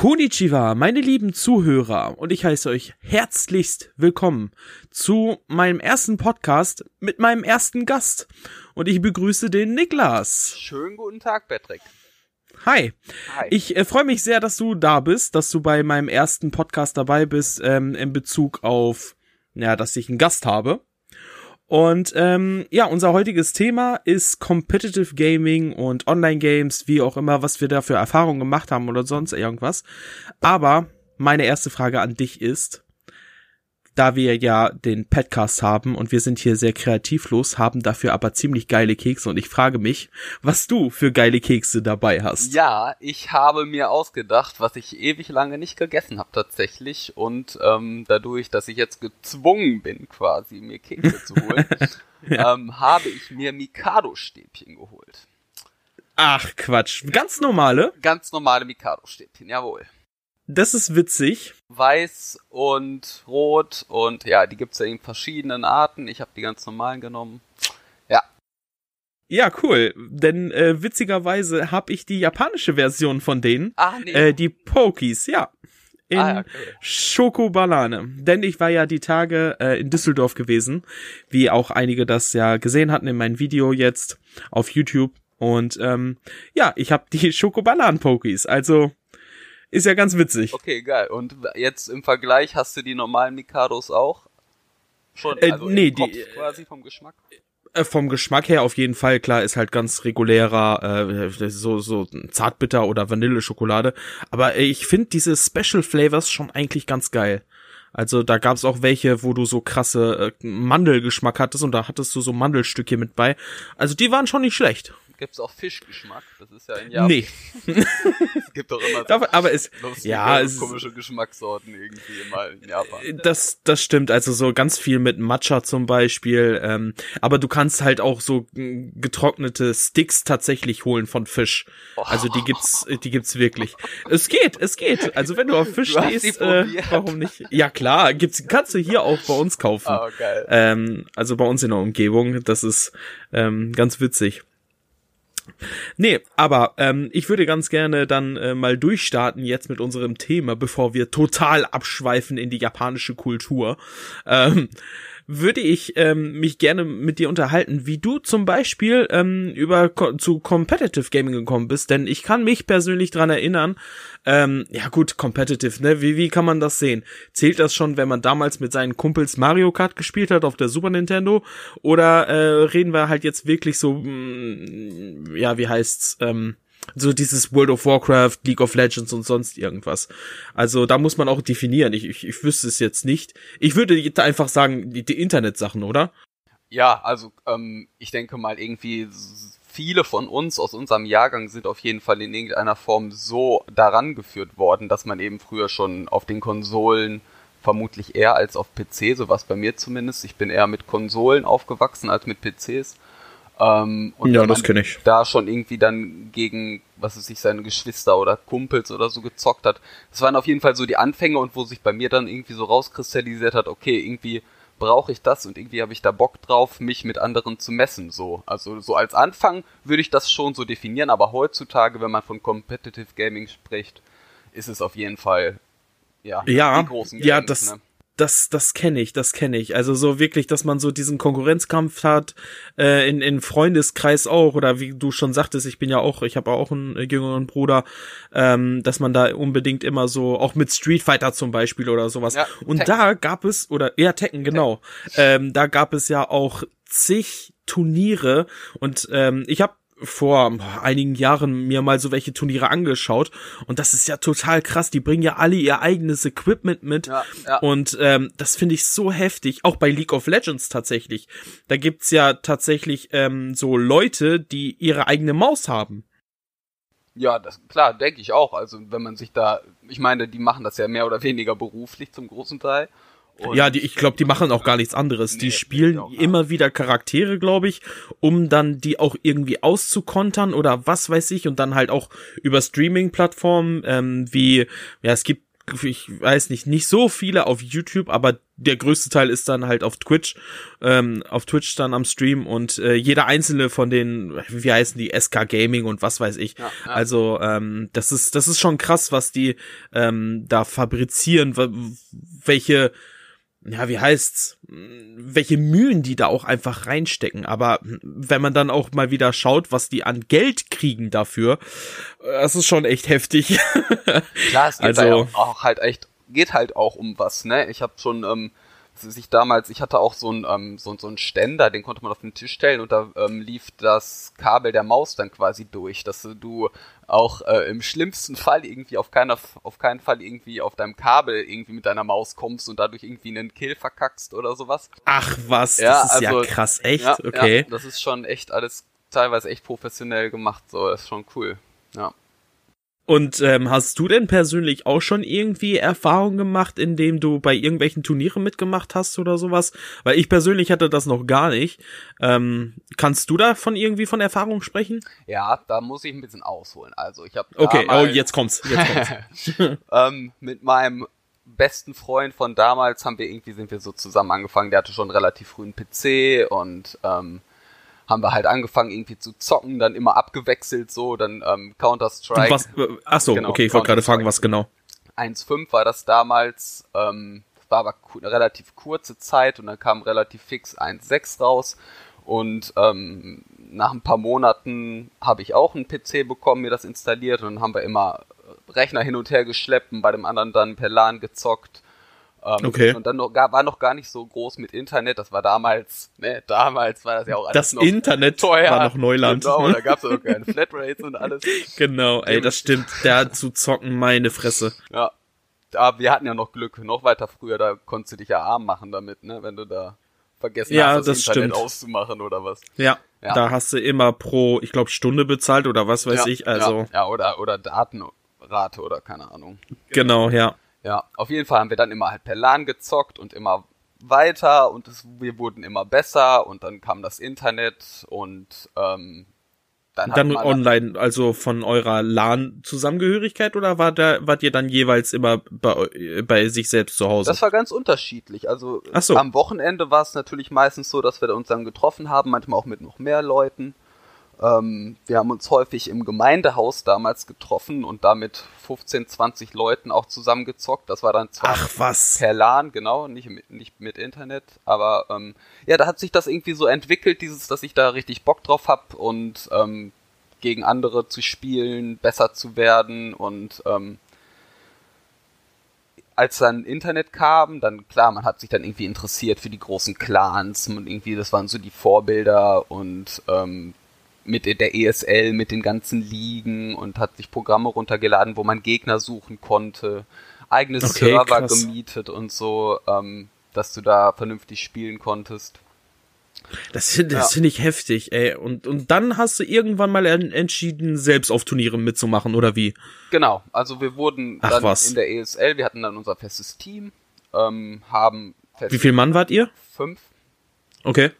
Konnichiwa, meine lieben Zuhörer, und ich heiße euch herzlichst willkommen zu meinem ersten Podcast mit meinem ersten Gast. Und ich begrüße den Niklas. Schönen guten Tag, Patrick. Hi. Hi. Ich äh, freue mich sehr, dass du da bist, dass du bei meinem ersten Podcast dabei bist, ähm, in Bezug auf, ja, dass ich einen Gast habe. Und ähm, ja, unser heutiges Thema ist Competitive Gaming und Online-Games, wie auch immer, was wir da für Erfahrungen gemacht haben oder sonst irgendwas. Aber meine erste Frage an dich ist, da wir ja den Podcast haben und wir sind hier sehr kreativlos, haben dafür aber ziemlich geile Kekse und ich frage mich, was du für geile Kekse dabei hast. Ja, ich habe mir ausgedacht, was ich ewig lange nicht gegessen habe tatsächlich und ähm, dadurch, dass ich jetzt gezwungen bin, quasi mir Kekse zu holen, ja. ähm, habe ich mir Mikado-Stäbchen geholt. Ach Quatsch, ganz normale? Ganz normale Mikado-Stäbchen, jawohl. Das ist witzig. Weiß und rot und ja, die gibt's ja in verschiedenen Arten. Ich habe die ganz normalen genommen. Ja. Ja, cool. Denn äh, witzigerweise habe ich die japanische Version von denen. Ach, nee. Äh, die Pokies, ja. In ah, ja, okay. Schokobanane. Denn ich war ja die Tage äh, in Düsseldorf gewesen, wie auch einige das ja gesehen hatten in meinem Video jetzt auf YouTube. Und ähm, ja, ich habe die Schokobananen-Pokies. Also ist ja ganz witzig. Okay, geil. Und jetzt im Vergleich hast du die normalen Mikados auch? Schon, äh, also nee, die, quasi vom Geschmack? Äh, vom Geschmack her auf jeden Fall, klar, ist halt ganz regulärer, äh, so, so Zartbitter oder Vanilleschokolade. Aber äh, ich finde diese Special Flavors schon eigentlich ganz geil. Also da gab's auch welche, wo du so krasse äh, Mandelgeschmack hattest und da hattest du so Mandelstücke mit bei. Also die waren schon nicht schlecht gibt es auch Fischgeschmack. Das ist ja in Japan. Nee. es gibt doch immer so aber es, ja, es komische Geschmackssorten irgendwie immer in Japan. Äh, das, das stimmt. Also so ganz viel mit Matcha zum Beispiel. Ähm, aber du kannst halt auch so getrocknete Sticks tatsächlich holen von Fisch. Also die gibt's, die gibt's wirklich. Es geht, es geht. Also wenn du auf Fisch du stehst, äh, warum nicht? Ja klar, gibt's, kannst du hier auch bei uns kaufen. Oh, geil. Ähm, also bei uns in der Umgebung. Das ist ähm, ganz witzig. Nee, aber ähm, ich würde ganz gerne dann äh, mal durchstarten jetzt mit unserem Thema, bevor wir total abschweifen in die japanische Kultur. Ähm, würde ich ähm, mich gerne mit dir unterhalten, wie du zum Beispiel ähm, über zu Competitive Gaming gekommen bist, denn ich kann mich persönlich dran erinnern, ähm, ja gut, Competitive, ne? Wie, wie kann man das sehen? Zählt das schon, wenn man damals mit seinen Kumpels Mario Kart gespielt hat auf der Super Nintendo? Oder äh, reden wir halt jetzt wirklich so, mh, mm, ja, wie heißt's, ähm, so dieses World of Warcraft, League of Legends und sonst irgendwas. Also da muss man auch definieren. Ich, ich, ich wüsste es jetzt nicht. Ich würde einfach sagen, die, die Internetsachen, oder? Ja, also ähm, ich denke mal irgendwie viele von uns aus unserem Jahrgang sind auf jeden Fall in irgendeiner Form so daran geführt worden, dass man eben früher schon auf den Konsolen vermutlich eher als auf PC, so was bei mir zumindest. Ich bin eher mit Konsolen aufgewachsen als mit PCs. Ähm, und ja, das kenne ich. Da schon irgendwie dann gegen, was es sich seine Geschwister oder Kumpels oder so gezockt hat. Das waren auf jeden Fall so die Anfänge und wo sich bei mir dann irgendwie so rauskristallisiert hat, okay, irgendwie brauche ich das und irgendwie habe ich da Bock drauf, mich mit anderen zu messen. So, also so als Anfang würde ich das schon so definieren, aber heutzutage, wenn man von Competitive Gaming spricht, ist es auf jeden Fall ja, ja die großen Games, ja, das, ne? Das, das kenne ich, das kenne ich. Also so wirklich, dass man so diesen Konkurrenzkampf hat, äh, in, in Freundeskreis auch, oder wie du schon sagtest, ich bin ja auch, ich habe auch einen jüngeren Bruder, ähm, dass man da unbedingt immer so, auch mit Street Fighter zum Beispiel oder sowas. Ja, Und Tekken. da gab es, oder ja, Tekken, genau. Tekken. Ähm, da gab es ja auch zig Turniere und ähm, ich habe vor einigen Jahren mir mal so welche Turniere angeschaut und das ist ja total krass. Die bringen ja alle ihr eigenes Equipment mit ja, ja. und ähm, das finde ich so heftig. Auch bei League of Legends tatsächlich. Da gibt's ja tatsächlich ähm, so Leute, die ihre eigene Maus haben. Ja, das klar, denke ich auch. Also wenn man sich da, ich meine, die machen das ja mehr oder weniger beruflich zum großen Teil. Und ja, die, ich glaube, die machen auch gar nichts anderes. Nee, die spielen immer wieder Charaktere, glaube ich, um dann die auch irgendwie auszukontern oder was weiß ich und dann halt auch über Streaming-Plattformen ähm, wie, ja, es gibt ich weiß nicht, nicht so viele auf YouTube, aber der größte Teil ist dann halt auf Twitch, ähm, auf Twitch dann am Stream und äh, jeder einzelne von den, wie heißen die, SK Gaming und was weiß ich. Ja, ja. Also ähm, das ist das ist schon krass, was die ähm, da fabrizieren, welche ja, wie heißt's, welche Mühen die da auch einfach reinstecken. Aber wenn man dann auch mal wieder schaut, was die an Geld kriegen dafür, das ist schon echt heftig. Klar, es geht also, auch halt echt, geht halt auch um was, ne? Ich habe schon ähm, sich damals, ich hatte auch so einen ähm, so, so einen Ständer, den konnte man auf den Tisch stellen und da ähm, lief das Kabel der Maus dann quasi durch, dass du auch äh, im schlimmsten Fall irgendwie auf keiner auf keinen Fall irgendwie auf deinem Kabel irgendwie mit deiner Maus kommst und dadurch irgendwie einen Kill verkackst oder sowas. Ach was, ja, das ist also, ja krass, echt, ja, okay. Ja, das ist schon echt alles teilweise echt professionell gemacht, so, das ist schon cool. Und ähm, hast du denn persönlich auch schon irgendwie Erfahrungen gemacht, indem du bei irgendwelchen Turnieren mitgemacht hast oder sowas? Weil ich persönlich hatte das noch gar nicht. Ähm, kannst du da von irgendwie von Erfahrung sprechen? Ja, da muss ich ein bisschen ausholen. Also ich habe okay, oh jetzt kommt's, jetzt kommt's. ähm, mit meinem besten Freund von damals haben wir irgendwie sind wir so zusammen angefangen. Der hatte schon relativ früh einen PC und ähm, haben wir halt angefangen irgendwie zu zocken, dann immer abgewechselt so, dann ähm, Counter-Strike. Was, äh, ach so, genau, okay, ich wollte gerade fragen, was genau. 1.5 war das damals, ähm, war aber eine relativ kurze Zeit und dann kam relativ fix 1.6 raus und ähm, nach ein paar Monaten habe ich auch einen PC bekommen, mir das installiert und dann haben wir immer Rechner hin und her geschleppt und bei dem anderen dann per LAN gezockt ähm, okay. Und dann noch, gar, war noch gar nicht so groß mit Internet. Das war damals, ne, damals war das ja auch alles Das Internet teuer. war noch Neuland. Genau, da gab's auch keine Flatrates und alles. Genau, ey, das stimmt. Da zu zocken, meine Fresse. Ja. Aber wir hatten ja noch Glück. Noch weiter früher, da konntest du dich ja arm machen damit, ne, wenn du da vergessen ja, hast, das, das Internet stimmt. auszumachen oder was. Ja, ja. Da hast du immer pro, ich glaube, Stunde bezahlt oder was weiß ja, ich. Also. Ja, ja, oder, oder Datenrate oder keine Ahnung. Genau, ja. Ja, auf jeden Fall haben wir dann immer halt per LAN gezockt und immer weiter und es, wir wurden immer besser und dann kam das Internet und ähm, dann, dann online, also von eurer LAN-Zusammengehörigkeit oder war da, wart ihr dann jeweils immer bei, bei sich selbst zu Hause? Das war ganz unterschiedlich. Also so. am Wochenende war es natürlich meistens so, dass wir uns dann getroffen haben, manchmal auch mit noch mehr Leuten. Ähm, wir haben uns häufig im Gemeindehaus damals getroffen und damit 15, 20 Leuten auch zusammengezockt. Das war dann zwar Ach, was? per LAN, genau, nicht mit, nicht mit Internet, aber ähm, ja, da hat sich das irgendwie so entwickelt, dieses, dass ich da richtig Bock drauf hab und ähm, gegen andere zu spielen, besser zu werden und ähm, als dann Internet kam, dann klar, man hat sich dann irgendwie interessiert für die großen Clans und irgendwie, das waren so die Vorbilder und ähm, mit der ESL, mit den ganzen Ligen und hat sich Programme runtergeladen, wo man Gegner suchen konnte, eigene okay, Server krass. gemietet und so, ähm, dass du da vernünftig spielen konntest. Das, das ja. finde ich heftig, ey. Und, und dann hast du irgendwann mal entschieden, selbst auf Turnieren mitzumachen, oder wie? Genau, also wir wurden Ach, dann was. in der ESL, wir hatten dann unser festes Team, ähm, haben Wie viel Mann wart ihr? Fünf. Okay.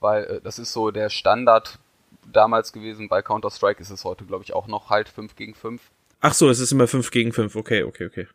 Weil äh, das ist so der Standard damals gewesen. Bei Counter-Strike ist es heute, glaube ich, auch noch halt 5 gegen 5. Ach so, es ist immer 5 gegen 5. Okay, okay, okay.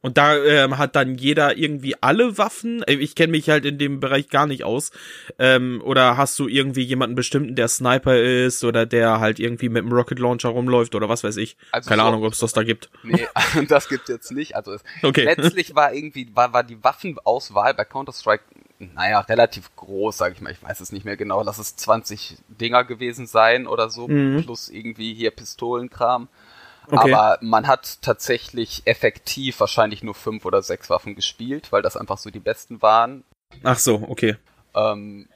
Und da ähm, hat dann jeder irgendwie alle Waffen. Äh, ich kenne mich halt in dem Bereich gar nicht aus. Ähm, oder hast du irgendwie jemanden bestimmten, der Sniper ist oder der halt irgendwie mit dem Rocket Launcher rumläuft oder was weiß ich. Also Keine so, Ahnung, ob es das da gibt. Nee, das gibt's jetzt nicht. Also es, okay. letztlich war irgendwie war, war die Waffenauswahl bei Counter Strike naja, relativ groß, sag ich mal. Ich weiß es nicht mehr genau. Lass es 20 Dinger gewesen sein oder so, mhm. plus irgendwie hier Pistolenkram. Okay. Aber man hat tatsächlich effektiv wahrscheinlich nur fünf oder sechs Waffen gespielt, weil das einfach so die besten waren. Ach so, okay. Ähm,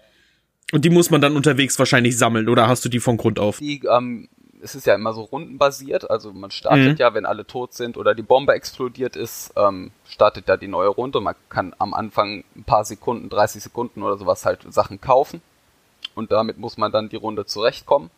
und die muss man dann unterwegs wahrscheinlich sammeln, oder hast du die von Grund auf? Die ähm, es ist ja immer so rundenbasiert, also man startet mhm. ja, wenn alle tot sind oder die Bombe explodiert ist, ähm, startet da die neue Runde. Man kann am Anfang ein paar Sekunden, 30 Sekunden oder sowas halt Sachen kaufen und damit muss man dann die Runde zurechtkommen.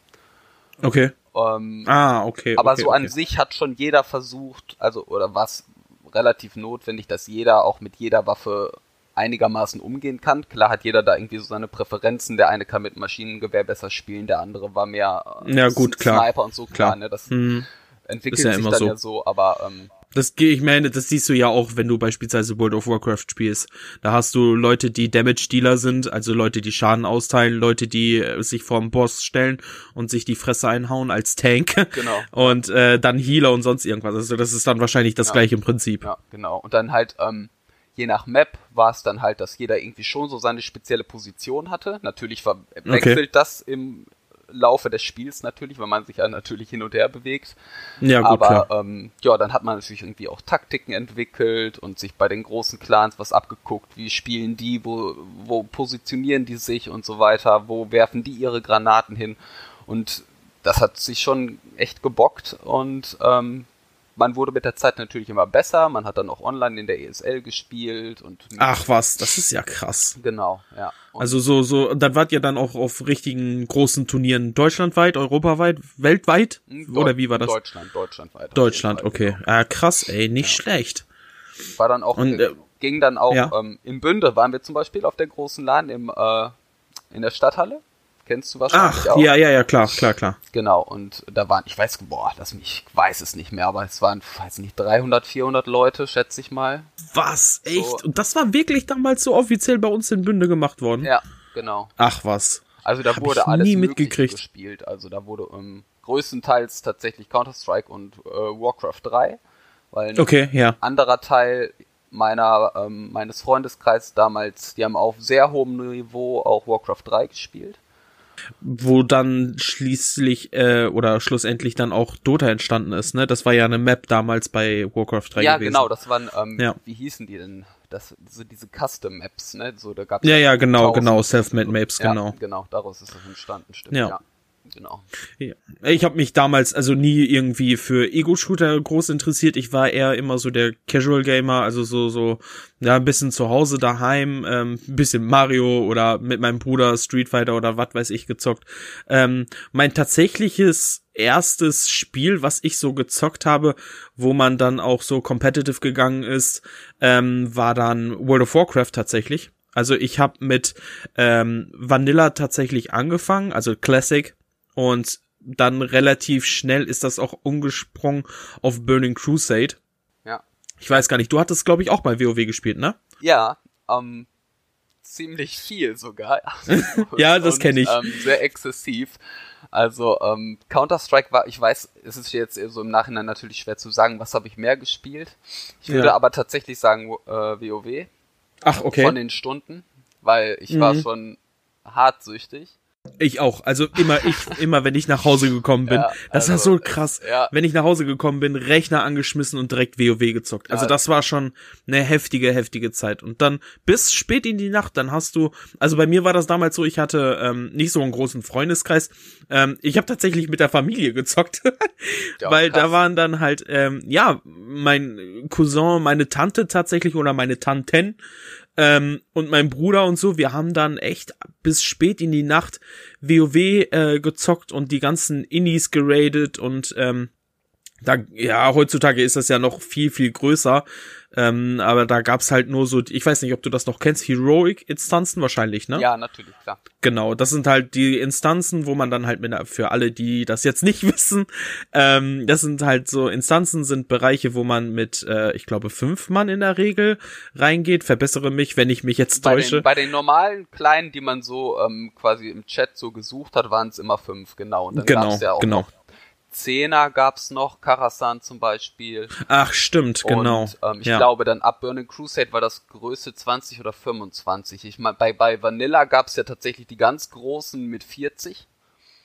Okay. Ähm, ah, okay. Aber okay, so okay. an sich hat schon jeder versucht, also oder was relativ notwendig, dass jeder auch mit jeder Waffe einigermaßen umgehen kann. Klar hat jeder da irgendwie so seine Präferenzen. Der eine kann mit Maschinengewehr besser spielen, der andere war mehr äh, ja, gut, klar. Sniper und so. Klar, klar. ne? Das mhm. entwickelt ja sich dann so. ja so, aber ähm, Das ich meine, das siehst du ja auch, wenn du beispielsweise World of Warcraft spielst. Da hast du Leute, die Damage Dealer sind, also Leute, die Schaden austeilen, Leute, die äh, sich vorm Boss stellen und sich die Fresse einhauen als Tank. Genau. Und äh, dann Healer und sonst irgendwas. Also das ist dann wahrscheinlich das Ja. gleiche im Prinzip. Ja, genau. Und dann halt, ähm, je nach Map war es dann halt, dass jeder irgendwie schon so seine spezielle Position hatte. Natürlich wechselt das im Laufe des Spiels natürlich, weil man sich ja natürlich hin und her bewegt. Ja, gut, Aber klar. ähm, ja, dann hat man natürlich irgendwie auch Taktiken entwickelt und sich bei den großen Clans was abgeguckt. Wie spielen die, wo, wo positionieren die sich und so weiter, wo werfen die ihre Granaten hin. Und das hat sich schon echt gebockt und ähm, man wurde mit der Zeit natürlich immer besser. Man hat dann auch online in der ESL gespielt und Ach was, das ist ja krass. genau, ja. Und Also so, so, dann wart ihr dann auch auf richtigen großen Turnieren deutschlandweit, europaweit, weltweit? Oder Deu- wie war das? Deutschland, Deutschlandweit. Deutschland, Fall, okay. Ah, krass, ey, nicht schlecht. genau. War dann auch, Und, äh, äh, ging dann auch ja. ähm, im Bünde, waren wir zum Beispiel auf der großen LAN im, äh, in der Stadthalle. Kennst du wahrscheinlich Ach, auch? ja, ja, ja, klar, klar, klar. Genau, und da waren, ich weiß, boah, das, ich weiß es nicht mehr, aber es waren, weiß nicht, 300, 400 Leute, schätze ich mal. Was? Echt? So. Und das war wirklich damals so offiziell bei uns in Bünde gemacht worden? Ja, genau. Ach was. Also da Hab wurde alles nie mitgekriegt. gespielt. Also da wurde ähm, größtenteils tatsächlich Counter-Strike und äh, Warcraft 3, weil ein Okay, ja. anderer Teil meiner ähm, meines Freundeskreises damals, die haben auf sehr hohem Niveau auch Warcraft 3 gespielt. Wo dann schließlich äh, oder schlussendlich dann auch Dota entstanden ist, ne? Das war ja eine Map damals bei Warcraft 3 ja, gewesen. genau, das waren ähm, Ja. wie hießen die denn? Das so diese Custom Maps, ne? So da gab's Ja, ja, genau, genau, Self-Made Maps, ja, genau. genau, daraus ist das entstanden, stimmt. Ja. Genau. Ja. Ich habe mich damals also nie irgendwie für Ego-Shooter groß interessiert. Ich war eher immer so der Casual-Gamer, also so so ja ein bisschen zu Hause daheim, ähm, ein bisschen Mario oder mit meinem Bruder Street Fighter oder was weiß ich gezockt. Ähm, mein tatsächliches erstes Spiel, was ich so gezockt habe, wo man dann auch so competitive gegangen ist, ähm, war dann World of Warcraft tatsächlich. Also ich habe mit ähm, Vanilla tatsächlich angefangen, also Classic und dann relativ schnell ist das auch umgesprungen auf Burning Crusade. Ja. Ich weiß gar nicht, du hattest, glaube ich, auch mal WoW gespielt, ne? Ja, ähm, ziemlich viel sogar. Ja, das Und, kenn ich. Ähm, sehr exzessiv. Also ähm, Counter-Strike war, ich weiß, es ist jetzt so im Nachhinein natürlich schwer zu sagen, was habe ich mehr gespielt. Ich würde Ja. aber tatsächlich sagen äh, WoW Ach, okay. von den Stunden, weil ich war Mhm. schon hartsüchtig. Ich auch. Also immer ich, immer wenn ich nach Hause gekommen bin. Ja, das war also, so krass. ja. Wenn ich nach Hause gekommen bin, Rechner angeschmissen und direkt WoW gezockt. Also Ja. das war schon eine heftige, heftige Zeit. Und dann bis spät in die Nacht, dann hast du, also bei mir war das damals so, ich hatte ähm, nicht so einen großen Freundeskreis. Ähm, ich habe tatsächlich mit der Familie gezockt. Weil da krass. waren dann halt, ähm, ja, mein Cousin, meine Tante tatsächlich oder meine Tanten ähm, und mein Bruder und so, wir haben dann echt bis spät in die Nacht WoW äh, gezockt und die ganzen Innis geradet und ähm, da, ja, heutzutage ist das ja noch viel, viel größer. Ähm, aber da gab's halt nur so, ich weiß nicht, ob du das noch kennst, Heroic-Instanzen wahrscheinlich, ne? Ja, natürlich, klar. Genau, das sind halt die Instanzen, wo man dann halt mit einer, für alle, die das jetzt nicht wissen, ähm, das sind halt so Instanzen, sind Bereiche, wo man mit, äh, ich glaube, fünf Mann in der Regel reingeht. Verbessere mich, wenn ich mich jetzt Bei täusche. den, bei den normalen kleinen, die man so ähm, quasi im Chat so gesucht hat, waren es immer fünf, genau. Und dann Genau, gab's ja auch genau. Zehner gab's noch, Karasan zum Beispiel. Ach, stimmt, genau. Und ähm, ich ja. glaube dann ab Burning Crusade war das größte 20 oder 25. Ich meine, bei, bei Vanilla gab's ja tatsächlich die ganz großen mit 40.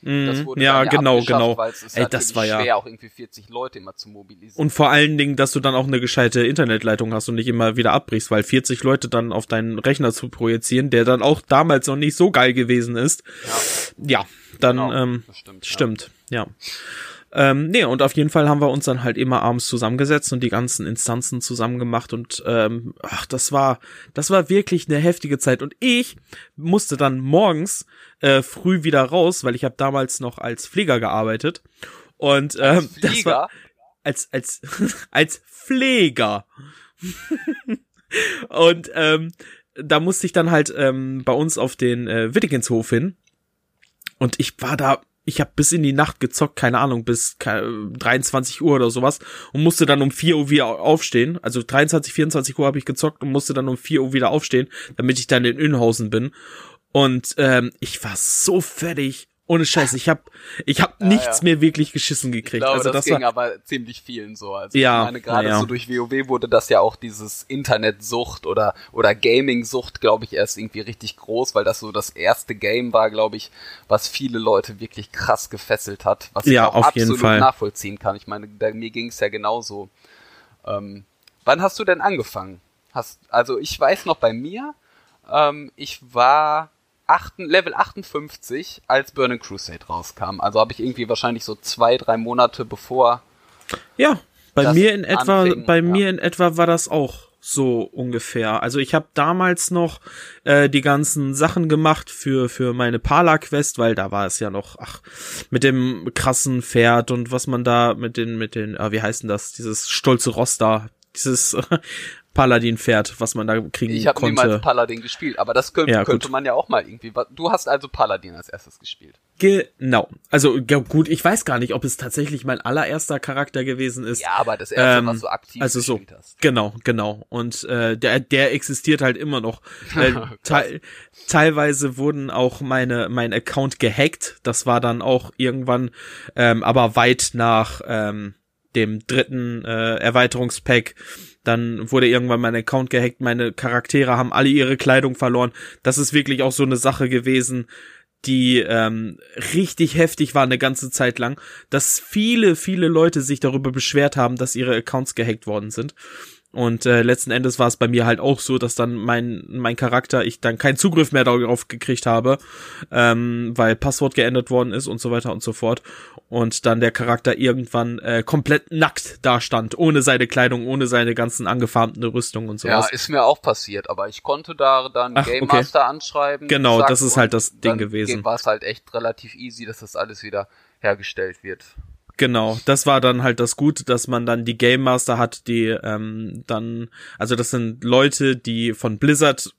Das Mhm. wurde ja, dann genau, genau. Weil es ist Ey, das war ja. schwer, auch irgendwie 40 Leute immer zu mobilisieren. Und vor allen Dingen, dass du dann auch eine gescheite Internetleitung hast und nicht immer wieder abbrichst, weil 40 Leute dann auf deinen Rechner zu projizieren, der dann auch damals noch nicht so geil gewesen ist. Ja, dann Genau, ähm, das stimmt, ja. stimmt, ja. Ähm, nee, und auf jeden Fall haben wir uns dann halt immer abends zusammengesetzt und die ganzen Instanzen zusammen gemacht und ähm, ach, das war, das war wirklich eine heftige Zeit. Und ich musste dann morgens äh, früh wieder raus, weil ich habe damals noch als Pfleger gearbeitet. Und ähm, das war als als als Pfleger. und ähm, da musste ich dann halt ähm, bei uns auf den äh, Wittikinshof hin. Und ich war da, ich habe bis in die Nacht gezockt, keine Ahnung, bis 23 Uhr oder sowas und musste dann um 4 Uhr wieder aufstehen. Also 23, 24 Uhr habe ich gezockt und musste dann um 4 Uhr wieder aufstehen, damit ich dann in Inhausen bin. Und ähm, ich war so fertig. Ohne Scheiß, ich hab, ich hab ja, nichts ja. mehr wirklich geschissen gekriegt. Ich glaube, also das, das ging war, aber ziemlich vielen so. Also ja, ich meine, gerade ja. so durch WoW wurde das ja auch dieses Internetsucht oder oder Gaming-Sucht, glaube ich, erst irgendwie richtig groß, weil das so das erste Game war, glaube ich, was viele Leute wirklich krass gefesselt hat, was ich auch absolut nachvollziehen kann. Ich meine, da, mir ging es ja genauso. Ähm, wann hast du denn angefangen? Hast, also ich weiß noch bei mir, ähm, ich war 8, Level 58, als Burning Crusade rauskam. Also habe ich irgendwie wahrscheinlich so zwei, drei Monate bevor. Ja, bei mir in etwa, anfing, bei ja. mir in etwa war das auch so ungefähr. Also ich habe damals noch äh, die ganzen Sachen gemacht für für meine Pala Quest, weil da war es ja noch ach mit dem krassen Pferd und was man da mit den mit den ah, wie heißen das dieses stolze Roster dieses Paladin-Pferd, was man da kriegen ich hab konnte. Ich habe niemals Paladin gespielt, aber das könnte, ja, könnte man ja auch mal irgendwie. Du hast also Paladin als erstes gespielt. Genau. Also ja, gut, ich weiß gar nicht, ob es tatsächlich mein allererster Charakter gewesen ist. Ja, aber das erste, ähm, was du aktiv also so, hast. Genau, genau. Und äh, der, der existiert halt immer noch. Äh, te teilweise wurden auch meine mein Account gehackt. Das war dann auch irgendwann, ähm, aber weit nach ähm, dem dritten äh, Erweiterungspack. Dann wurde irgendwann mein Account gehackt, meine Charaktere haben alle ihre Kleidung verloren. Das ist wirklich auch so eine Sache gewesen, die ähm, richtig heftig war eine ganze Zeit lang, dass viele, viele Leute sich darüber beschwert haben, dass ihre Accounts gehackt worden sind. Und äh, letzten Endes war es bei mir halt auch so, dass dann mein mein Charakter ich dann keinen Zugriff mehr darauf gekriegt habe, ähm, weil Passwort geändert worden ist und so weiter und so fort. Und dann der Charakter irgendwann äh, komplett nackt dastand, ohne seine Kleidung, ohne seine ganzen angefarmten Rüstungen und sowas. Ja, ist mir auch passiert, aber ich konnte da dann Ach, Game Master okay. anschreiben. Genau, das ist halt das Ding gewesen. War es halt echt relativ easy, dass das alles wieder hergestellt wird. Genau, das war dann halt das Gute, dass man dann die Game Master hat, die ähm, dann, also das sind Leute, die von Blizzard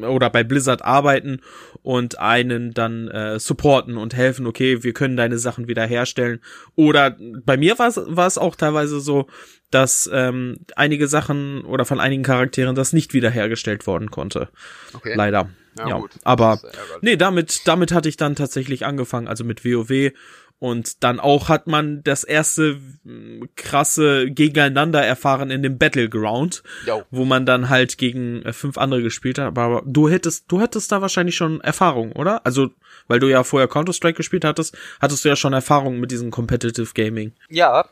oder bei Blizzard arbeiten und einen dann äh, supporten und helfen, okay, wir können deine Sachen wieder herstellen. Oder bei mir war es auch teilweise so, dass ähm, einige Sachen oder von einigen Charakteren das nicht wiederhergestellt worden konnte. Okay. Leider. Ja, ja. aber nee, damit damit hatte ich dann tatsächlich angefangen, also mit WoW und dann auch hat man das erste hm, krasse Gegeneinander erfahren in dem Battleground, jo. wo man dann halt gegen äh, fünf andere gespielt hat. Aber du hättest, du hattest da wahrscheinlich schon Erfahrung, oder? Also, weil du ja vorher Counter-Strike gespielt hattest, hattest du ja schon Erfahrung mit diesem Competitive Gaming. Ja,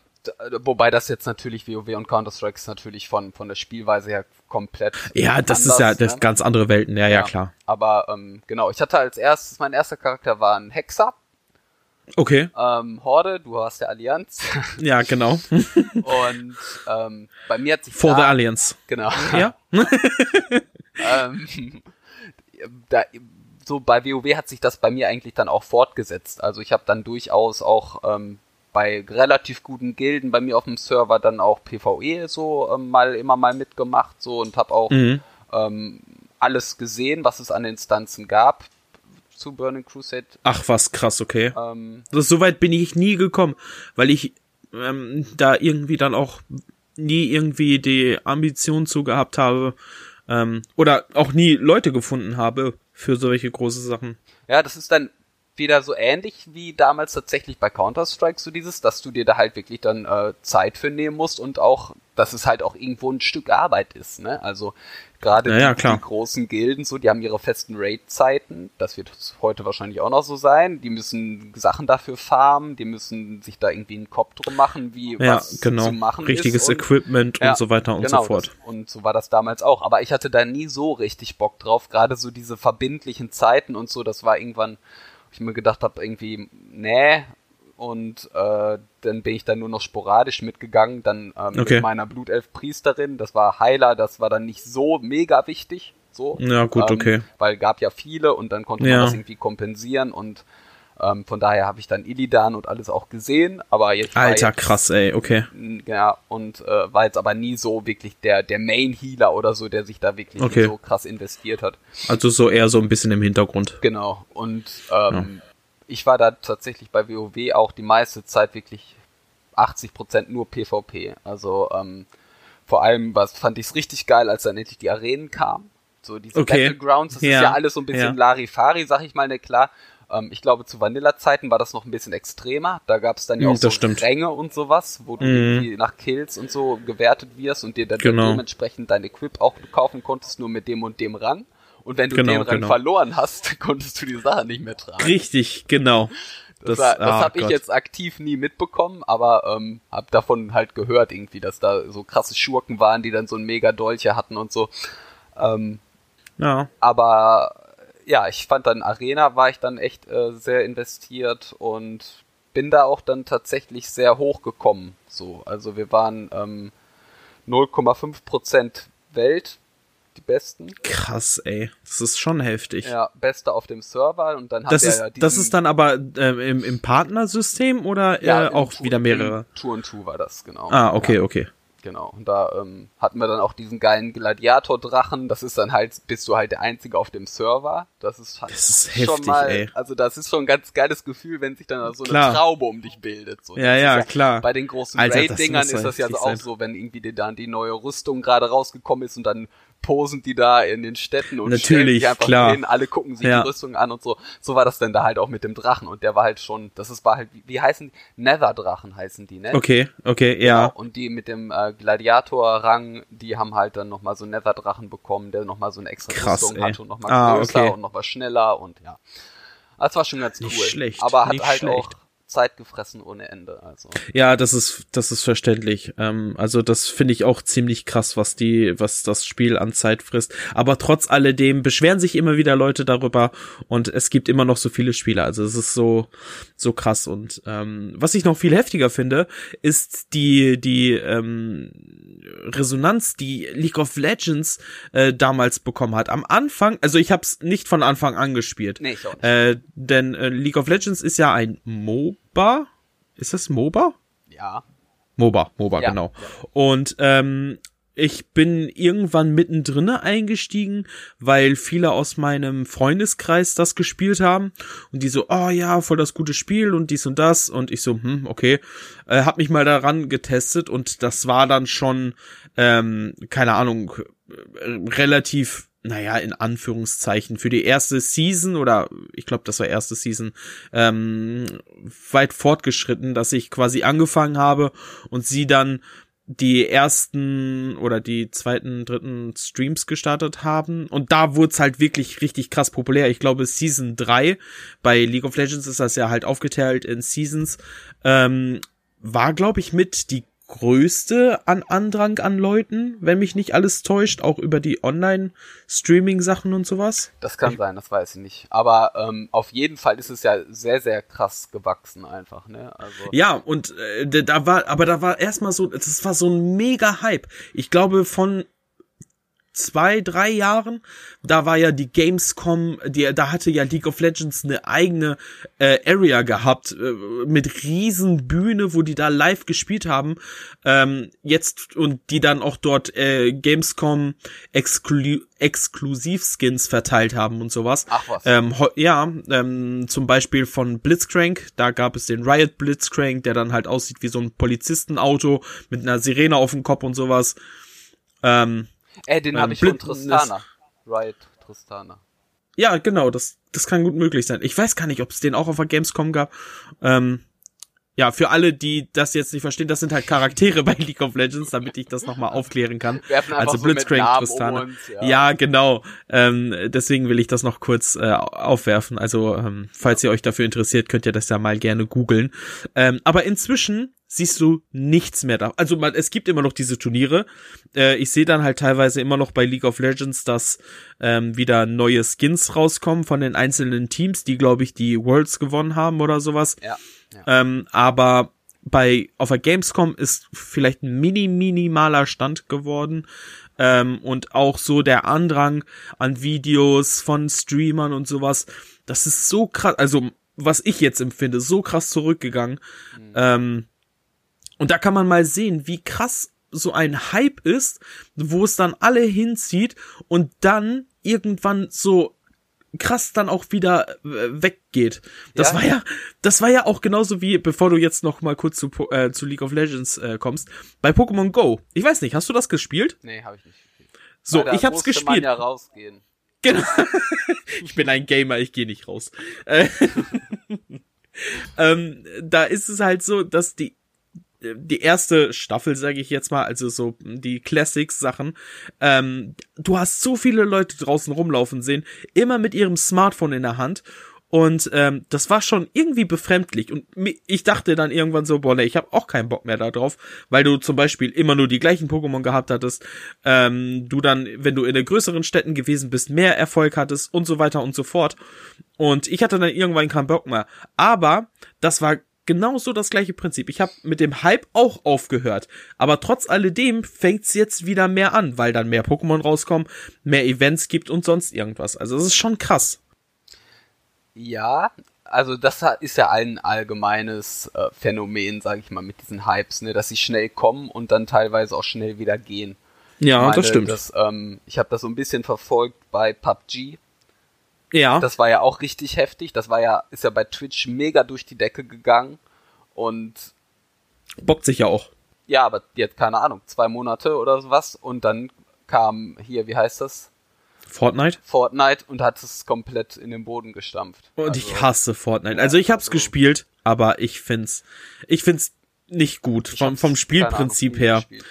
wobei das jetzt natürlich WoW und Counter-Strike ist natürlich von, von der Spielweise her komplett. Ja, das anders, ist ja das ne? ganz andere Welten, ja, ja, ja klar. Aber ähm, genau, ich hatte als erstes, mein erster Charakter war ein Hexer Okay. Ähm, Horde, du hast der Allianz. Ja, genau. Und ähm, bei mir hat sich For da, the Alliance. Genau. Ja. ähm, da, so bei WoW hat sich das bei mir eigentlich dann auch fortgesetzt. Also ich habe dann durchaus auch ähm, bei relativ guten Gilden bei mir auf dem Server dann auch PvE so ähm, mal immer mal mitgemacht so und habe auch mhm. ähm, alles gesehen, was es an Instanzen gab zu Burning Crusade. Ach, was krass, okay. Ähm, das, so weit bin ich nie gekommen, weil ich ähm, da irgendwie dann auch nie irgendwie die Ambition zu gehabt habe ähm, oder auch nie Leute gefunden habe für solche große Sachen. Ja, das ist dann wieder so ähnlich wie damals tatsächlich bei Counter-Strike, so dieses, dass du dir da halt wirklich dann äh, Zeit für nehmen musst und auch, dass es halt auch irgendwo ein Stück Arbeit ist, ne? Also gerade ja, ja, die, die, großen Gilden, so, die haben ihre festen Raid-Zeiten, das wird heute wahrscheinlich auch noch so sein. Die müssen Sachen dafür farmen, die müssen sich da irgendwie einen Kopf drum machen, wie ja, was genau. zu machen Richtiges ist. Und, Equipment und so weiter und genau, so fort. Das, und so war das damals auch. Aber ich hatte da nie so richtig Bock drauf, gerade so diese verbindlichen Zeiten und so, das war irgendwann ich mir gedacht habe, irgendwie, nee. Und äh, dann bin ich dann nur noch sporadisch mitgegangen, dann ähm, okay. mit meiner Blutelf-Priesterin. Das war Heiler, das war dann nicht so mega wichtig. So, ja, gut, ähm, okay. Weil gab ja viele und dann konnte ja. man das irgendwie kompensieren und ähm, von daher habe ich dann Illidan und alles auch gesehen, aber jetzt Alter, jetzt, krass, ey, okay. Ja, und äh, war jetzt aber nie so wirklich der der Main Healer oder so, der sich da wirklich okay. so krass investiert hat. Also so eher so ein bisschen im Hintergrund. Genau. Und ähm, ich war da tatsächlich bei WoW auch die meiste Zeit wirklich 80% nur PvP. Also ähm, vor allem was fand ich es richtig geil, als dann endlich die Arenen kamen. So diese Okay. Battlegrounds, das Ja. ist ja alles so ein bisschen Ja. Larifari, sag ich mal, ne, klar. Ähm, ich glaube, zu Vanilla-Zeiten war das noch ein bisschen extremer. Da gab es dann ja Mm, auch so das stimmt. Ränge und sowas, wo du Mhm. irgendwie nach Kills und so gewertet wirst und dir dann Genau. dementsprechend dein Equip auch kaufen konntest, nur mit dem und dem Rang. Und wenn du Genau, den Rang genau. verloren hast, konntest du die Sache nicht mehr tragen. Richtig, genau. Das, das, das ah, habe ich jetzt aktiv nie mitbekommen, aber ähm, habe davon halt gehört irgendwie, dass da so krasse Schurken waren, die dann so ein mega Dolche hatten und so. Ähm, Ja. aber ja, ich fand dann Arena war ich dann echt äh, sehr investiert und bin da auch dann tatsächlich sehr hoch gekommen. So, also wir waren ähm, 0,5% Welt, die besten. Krass, ey. Das ist schon heftig. Ja, beste auf dem Server und dann Das wir ist, ja das diesen- ist dann aber ähm, im, im Partnersystem oder äh, auch Tour- wieder mehrere? Tour und Tour war das, genau. Ah, okay, Ja. okay. Genau, und da ähm, hatten wir dann auch diesen geilen Gladiator-Drachen. Das ist dann halt, bist du halt der Einzige auf dem Server. Das ist, halt Das ist schon heftig, mal, ey. also das ist schon ein ganz geiles Gefühl, wenn sich dann so eine Klar. Traube um dich bildet. So, Ja, das ja, ist klar. Bei den großen das Raid-Dingern ist das ja so heftig auch sein. so, wenn irgendwie die, dann die neue Rüstung gerade rausgekommen ist und dann posen die da in den Städten und Natürlich, sich einfach klar. hin, alle gucken sich Ja. die Rüstung an und so. So war das dann da halt auch mit dem Drachen und der war halt schon, das ist war halt, wie, wie heißen die? Nether-Drachen heißen die, ne? Okay, okay, ja. Genau, und die mit dem äh, Gladiator-Rang, die haben halt dann nochmal so einen Nether-Drachen bekommen, der nochmal so eine extra Krass, Rüstung ey. hatte und nochmal Ah, größer okay. und nochmal schneller und ja. Das war schon ganz cool. Nicht schlecht, Aber hat halt schlecht. auch Zeit gefressen ohne Ende. Also. Ja, das ist, das ist verständlich. Ähm, also das finde ich auch ziemlich krass, was die, was das Spiel an Zeit frisst. Aber trotz alledem beschweren sich immer wieder Leute darüber und es gibt immer noch so viele Spiele. Also es ist so, so krass. Und ähm, was ich noch viel heftiger finde, ist die, die ähm, Resonanz, die League of Legends äh, damals bekommen hat. Am Anfang, also ich habe es nicht von Anfang an gespielt. Nee, ich auch nicht. Äh, denn äh, League of Legends ist ja ein MOBA. Ist das MOBA? Ja. MOBA, MOBA, Ja, genau. Und ähm, ich bin irgendwann mittendrin eingestiegen, weil viele aus meinem Freundeskreis das gespielt haben und die so, oh ja, voll das gute Spiel und dies und das und ich so, hm, okay, äh, hab mich mal daran getestet und das war dann schon, ähm, keine Ahnung, äh, relativ naja, in Anführungszeichen, für die erste Season oder ich glaube, das war erste Season, ähm, weit fortgeschritten, dass ich quasi angefangen habe und sie dann die ersten oder die zweiten, dritten Streams gestartet haben. Und da wurde es halt wirklich richtig krass populär. Ich glaube, Season 3, bei League of Legends ist das ja halt aufgeteilt in Seasons, ähm, war, glaube ich, mit die größte an Andrang an Leuten, wenn mich nicht alles täuscht, auch über die Online-Streaming-Sachen und sowas. Das kann sein, das weiß ich nicht. Aber ähm, auf jeden Fall ist es ja sehr, sehr krass gewachsen einfach, ne? Also. Ja, und äh, da- da war, aber da war erstmal so, das war so ein mega Hype. Ich glaube, von zwei, drei Jahren, da war ja die Gamescom, die, da hatte ja League of Legends eine eigene äh, Area gehabt, äh, mit riesen Bühne, wo die da live gespielt haben. Ähm, jetzt und die dann auch dort äh, Gamescom Exklu Exklusivskins verteilt haben und sowas. Ach was. Ähm, ja, ähm, zum Beispiel von Blitzcrank, da gab es den Riot Blitzcrank, der dann halt aussieht wie so ein Polizistenauto mit einer Sirene auf dem Kopf und sowas. Ähm, Äh, den ähm, habe ich von Tristana. Riot Tristana. ja, genau, das, das kann gut möglich sein. Ich weiß gar nicht, ob es den auch auf der Gamescom gab. Ähm, ja, für alle, die das jetzt nicht verstehen, das sind halt Charaktere bei League of Legends, damit ich das nochmal aufklären kann. Also so Blitzcrank, Namen Tristana. um uns, ja. Ja, genau. Ähm, deswegen will ich das noch kurz äh, aufwerfen. Also, ähm, falls ihr euch dafür interessiert, könnt ihr das ja mal gerne googeln. Ähm, aber inzwischen siehst du nichts mehr da. Also man, es gibt immer noch diese Turniere. Äh, ich sehe dann halt teilweise immer noch bei League of Legends, dass ähm, wieder neue Skins rauskommen von den einzelnen Teams, die, glaube ich, die Worlds gewonnen haben oder sowas. Ja. Ähm, aber bei auf der Gamescom ist vielleicht ein mini minimaler Stand geworden ähm, und auch so der Andrang an Videos von Streamern und sowas. Das ist so krass, also was ich jetzt empfinde, so krass zurückgegangen. Ähm, und da kann man mal sehen, wie krass so ein Hype ist, wo es dann alle hinzieht und dann irgendwann so krass dann auch wieder äh, weggeht. Das Ja. war ja, das war ja auch genauso wie, bevor du jetzt noch mal kurz zu, äh, zu League of Legends äh, kommst, bei Pokémon Go. Ich weiß nicht, hast du das gespielt? Nee, habe ich nicht. So, Weil da ich hab's gespielt. Ja rausgehen. Genau. ich bin ein Gamer, ich gehe nicht raus. Äh, ähm, da ist es halt so, dass die die erste Staffel, sage ich jetzt mal, also so die Classics-Sachen, ähm, du hast so viele Leute draußen rumlaufen sehen, immer mit ihrem Smartphone in der Hand. Und ähm, das war schon irgendwie befremdlich. Und ich dachte dann irgendwann so, boah, nee, ich habe auch keinen Bock mehr da drauf, weil du zum Beispiel immer nur die gleichen Pokémon gehabt hattest, ähm, du dann, wenn du in den größeren Städten gewesen bist, mehr Erfolg hattest und so weiter und so fort. Und ich hatte dann irgendwann keinen Bock mehr. Aber das war genauso das gleiche Prinzip. Ich habe mit dem Hype auch aufgehört. Aber trotz alledem fängt's jetzt wieder mehr an, weil dann mehr Pokémon rauskommen, mehr Events gibt und sonst irgendwas. Also es ist schon krass. Ja, also das ist ja ein allgemeines äh, Phänomen, sage ich mal, mit diesen Hypes, ne, dass sie schnell kommen und dann teilweise auch schnell wieder gehen. Ja, meine, das stimmt. Das, ähm, ich habe das so ein bisschen verfolgt bei PUBG. Ja, Das war ja auch richtig heftig. Das war ja, ist ja bei Twitch mega durch die Decke gegangen. Und bockt sich ja auch. ja, aber jetzt keine Ahnung, zwei Monate oder sowas. Und dann kam hier, wie heißt das? Fortnite. Fortnite und hat es komplett in den Boden gestampft. Und Also, ich hasse Fortnite. Also ich hab's also- gespielt, aber ich find's, ich find's nicht gut. Vom, vom Spielprinzip Ahnung, her. gespielt.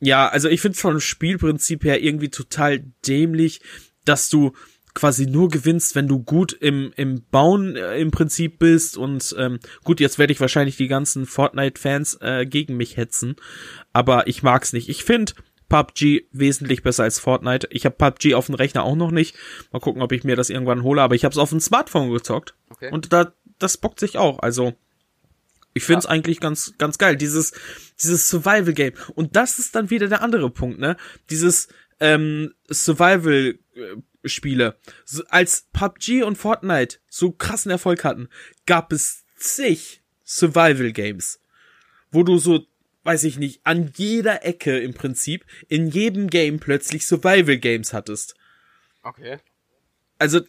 Ja, also ich find's vom Spielprinzip her irgendwie total dämlich, dass du quasi nur gewinnst, wenn du gut im, im Bauen äh, im Prinzip bist und ähm, gut, jetzt werde ich wahrscheinlich die ganzen Fortnite-Fans äh, gegen mich hetzen, aber ich mag's nicht. Ich find PUBG wesentlich besser als Fortnite. Ich habe PUBG auf dem Rechner auch noch nicht. Mal gucken, ob ich mir das irgendwann hole, aber ich habe es auf dem Smartphone gezockt Okay. und da das bockt sich auch. Also ich find's Ja. eigentlich ganz ganz geil dieses dieses Survival Game und das ist dann wieder der andere Punkt, ne? Dieses ähm, Survival äh, Spiele. So, als PUBG und Fortnite so krassen Erfolg hatten, gab es zig Survival Games, wo du so weiß ich nicht, an jeder Ecke im Prinzip, in jedem Game plötzlich Survival Games hattest. okay. Also,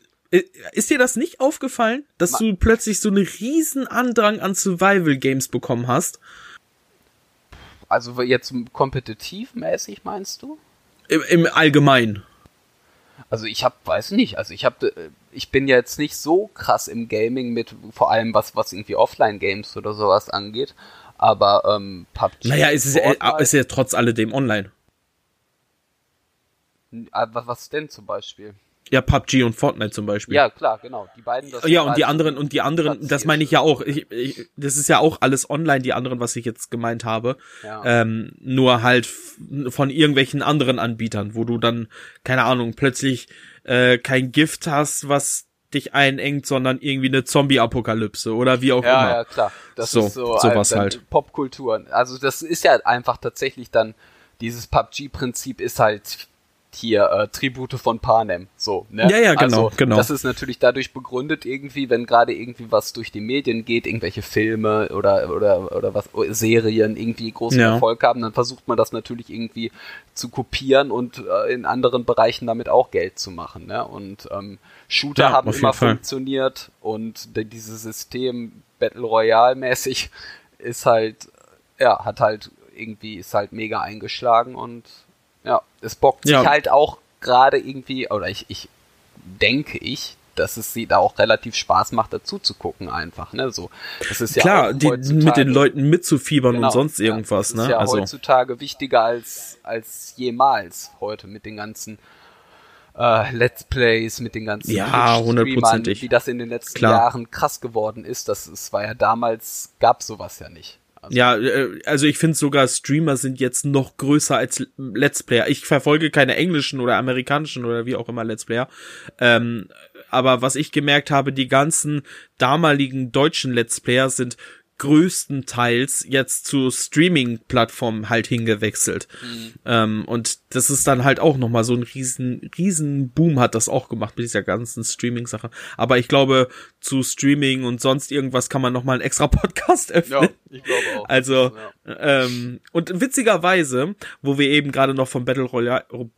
ist dir das nicht aufgefallen, dass Ma- du plötzlich so einen riesen Andrang an Survival Games bekommen hast? Also jetzt kompetitivmäßig meinst du? Im, im Allgemeinen. Also ich hab, weiß nicht, also ich hab, äh, ich bin ja jetzt nicht so krass im Gaming mit, vor allem was, was irgendwie Offline-Games oder sowas angeht, aber ähm, PUBG. Naja, es ist, ja- Fortnite- ist ja trotz alledem online. Ah, was, was denn zum Beispiel? Ja, PUBG und Fortnite zum Beispiel. Ja, klar, genau. Die beiden. das Ja, und die halt anderen, und die anderen, das meine ich ja auch. Ich, ich, das ist ja auch alles online, die anderen, was ich jetzt gemeint habe. Ja. Ähm, nur halt von irgendwelchen anderen Anbietern, wo du dann, keine Ahnung, plötzlich äh, kein Gift hast, was dich einengt, sondern irgendwie eine Zombie-Apokalypse oder wie auch Ja, immer. ja, klar. Das So, ist so sowas dann halt. Popkultur. Also das ist ja einfach tatsächlich dann, dieses PUBG-Prinzip ist halt hier äh, Tribute von Panem. So, ne? Ja, ja, genau, also, genau. Das ist natürlich dadurch begründet irgendwie, wenn gerade irgendwie was durch die Medien geht, irgendwelche Filme oder oder oder was Serien irgendwie großen Ja. Erfolg haben, dann versucht man das natürlich irgendwie zu kopieren und äh, in anderen Bereichen damit auch Geld zu machen. Ne? Und ähm, Shooter Ja, haben immer Fall. funktioniert und de- dieses System Battle Royale mäßig ist halt ja hat halt irgendwie ist halt mega eingeschlagen und ja es bockt sich Ja. halt auch gerade irgendwie oder ich ich denke ich dass es sie da auch relativ Spaß macht dazu zu gucken einfach ne so das ist ja Klar, die, mit den Leuten mitzufiebern Genau, und sonst ja, irgendwas, das ist ne? ja also, heutzutage wichtiger als als jemals heute mit den ganzen äh, Let's Plays, mit den ganzen Ja, hundertprozentig. wie das in den letzten Klar. Jahren krass geworden ist. Das, es war ja damals, gab sowas ja nicht. Also, ja, äh, also ich finde sogar Streamer sind jetzt noch größer als Let's Player. Ich verfolge keine englischen oder amerikanischen oder wie auch immer Let's Player. Ähm, aber was ich gemerkt habe, die ganzen damaligen deutschen Let's Player sind größtenteils jetzt zu Streaming-Plattformen halt hingewechselt. Ähm, und das ist dann halt auch nochmal so ein riesen, riesen Boom hat das auch gemacht mit dieser ganzen Streaming-Sache. Aber ich glaube, zu Streaming und sonst irgendwas kann man nochmal einen extra Podcast öffnen. ja, ich glaube auch. Also, Ja. ähm, und witzigerweise, wo wir eben gerade noch vom Battle Royale, oh,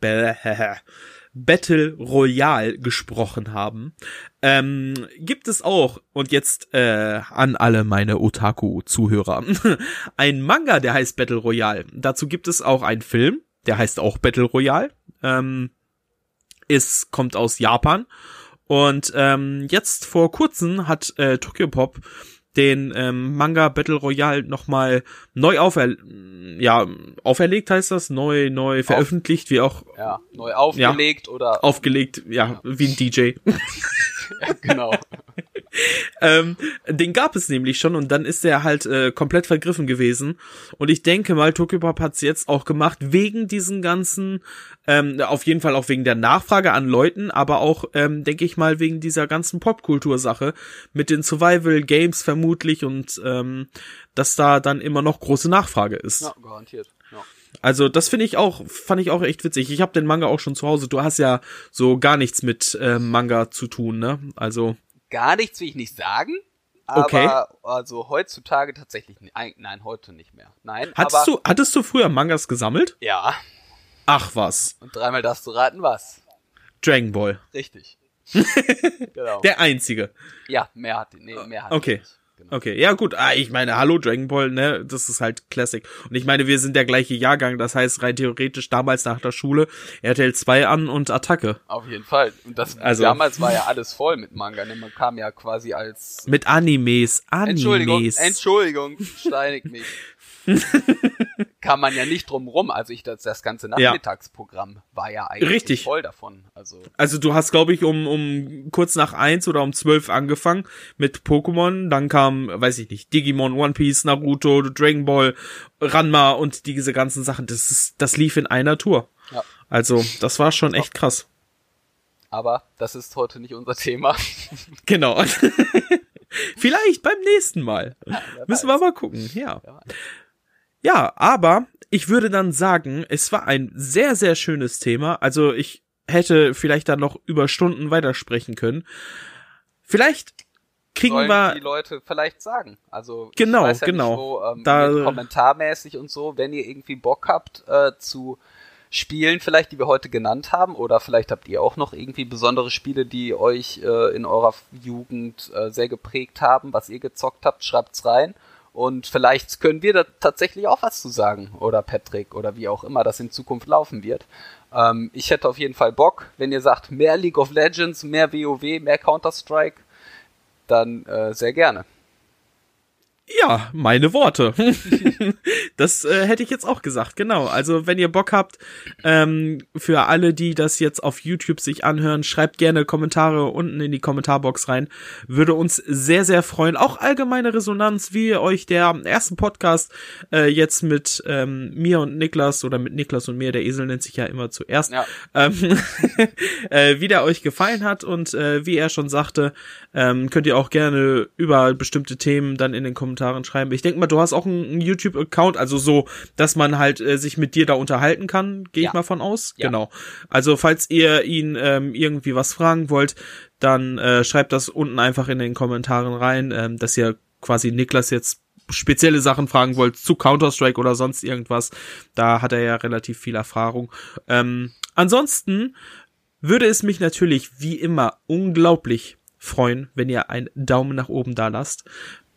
Battle Royale gesprochen haben, ähm, gibt es auch, und jetzt äh, an alle meine Otaku-Zuhörer, ein Manga, der heißt Battle Royale. Dazu gibt es auch einen Film, der heißt auch Battle Royale. Ähm, ist, kommt aus Japan. Und ähm, jetzt vor kurzem hat äh, Tokyo Pop den ähm, Manga Battle Royale nochmal neu aufer ja, auferlegt heißt das, neu, neu veröffentlicht, wie auch. Ja, neu aufgelegt ja, oder. Aufgelegt, ja, ja, wie ein DJ. ja, genau. ähm, den gab es nämlich schon und dann ist er halt äh, komplett vergriffen gewesen. Und ich denke mal, Tokyo Pop hat es jetzt auch gemacht, wegen diesen ganzen, ähm, auf jeden Fall auch wegen der Nachfrage an Leuten, aber auch, ähm, denke ich mal, wegen dieser ganzen Popkultur-Sache mit den Survival Games vermutlich und ähm, dass da dann immer noch große Nachfrage ist. Ja, garantiert. Also das finde ich auch, fand ich auch echt witzig. Ich habe den Manga auch schon zu Hause. Du hast ja so gar nichts mit äh, Manga zu tun, ne? Also gar nichts will ich nicht sagen. Aber okay. also heutzutage tatsächlich nein, nein, heute nicht mehr. Nein. Hattest du hattest du früher Mangas gesammelt? Ja. Ach was. Und dreimal darfst du raten was. Dragon Ball. Richtig. genau. Der einzige. Ja, mehr hat nee, mehr hat Okay. Nicht. Genau. Okay, ja gut, ah, ich meine, hallo Dragon Ball, ne, das ist halt Classic. Und ich meine, wir sind der gleiche Jahrgang, das heißt rein theoretisch damals nach der Schule RTL 2 an und Attacke. Auf jeden Fall. Und das also, damals war ja alles voll mit Manga, ne? Man kam ja quasi als mit Animes, Animes. Entschuldigung, Entschuldigung, steinig mich. kann man ja nicht drum rum. Also ich das, das ganze Nachmittagsprogramm ja. war ja eigentlich Richtig. voll davon. Also, also du hast, glaube ich, um, um kurz nach eins oder um zwölf angefangen mit Pokémon. Dann kam, weiß ich nicht, Digimon, One Piece, Naruto, Dragon Ball, Ranma und diese ganzen Sachen. Das ist, das lief in einer Tour. Ja. Also das war schon echt krass. Aber das ist heute nicht unser Thema. genau. Vielleicht beim nächsten Mal. Ja, Müssen wir mal gucken. Ja. Ja, aber ich würde dann sagen, es war ein sehr, sehr schönes Thema. Also ich hätte vielleicht dann noch über Stunden weitersprechen können. Vielleicht kriegen Sollen wir die Leute vielleicht sagen. Also genau, ja genau. Nicht, wo, ähm, da, kommentarmäßig und so, wenn ihr irgendwie Bock habt äh, zu Spielen vielleicht, die wir heute genannt haben, oder vielleicht habt ihr auch noch irgendwie besondere Spiele, die euch äh, in eurer Jugend äh, sehr geprägt haben, was ihr gezockt habt, schreibt's rein. Und vielleicht können wir da tatsächlich auch was zu sagen. Oder Patrick oder wie auch immer das in Zukunft laufen wird. Ähm, ich hätte auf jeden Fall Bock, wenn ihr sagt, mehr League of Legends, mehr WoW, mehr Counter-Strike, dann äh, sehr gerne. Ja, meine Worte. das äh, hätte ich jetzt auch gesagt, genau. Also wenn ihr Bock habt, ähm, für alle, die das jetzt auf YouTube sich anhören, schreibt gerne Kommentare unten in die Kommentarbox rein. Würde uns sehr, sehr freuen. Auch allgemeine Resonanz, wie euch der erste Podcast äh, jetzt mit ähm, mir und Niklas oder mit Niklas und mir, der Esel nennt sich ja immer zuerst, ja. ähm, äh, wie der euch gefallen hat und äh, wie er schon sagte, ähm, könnt ihr auch gerne über bestimmte Themen dann in den Kommentaren Kommentaren schreiben. Ich denke mal, du hast auch einen YouTube-Account, also so, dass man halt äh, sich mit dir da unterhalten kann, gehe ja. ich mal von aus. Ja. Genau. Also falls ihr ihn ähm, irgendwie was fragen wollt, dann äh, schreibt das unten einfach in den Kommentaren rein, ähm, dass ihr quasi Niklas jetzt spezielle Sachen fragen wollt zu Counter-Strike oder sonst irgendwas. Da hat er ja relativ viel Erfahrung. Ähm, ansonsten würde es mich natürlich wie immer unglaublich freuen, wenn ihr einen Daumen nach oben da lasst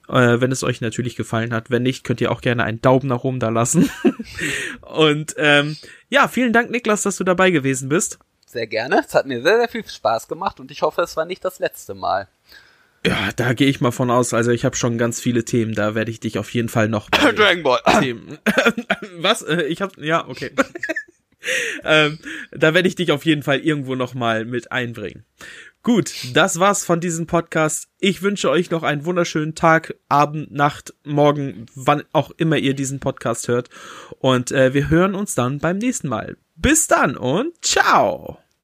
äh, wenn es euch natürlich gefallen hat. Wenn nicht, könnt ihr auch gerne einen Daumen nach oben da lassen. und ähm, ja, vielen Dank, Niklas, dass du dabei gewesen bist. Sehr gerne. Es hat mir sehr, sehr viel Spaß gemacht und ich hoffe, es war nicht das letzte Mal. Ja, da gehe ich mal von aus. Also ich habe schon ganz viele Themen, da werde ich dich auf jeden Fall noch. Dragon Ball. Themen. Was? Äh, ich habe ja okay. ähm, da werde ich dich auf jeden Fall irgendwo noch mal mit einbringen. Gut, das war's von diesem Podcast. Ich wünsche euch noch einen wunderschönen Tag, Abend, Nacht, Morgen, wann auch immer ihr diesen Podcast hört. Und äh, wir hören uns dann beim nächsten Mal. Bis dann und ciao!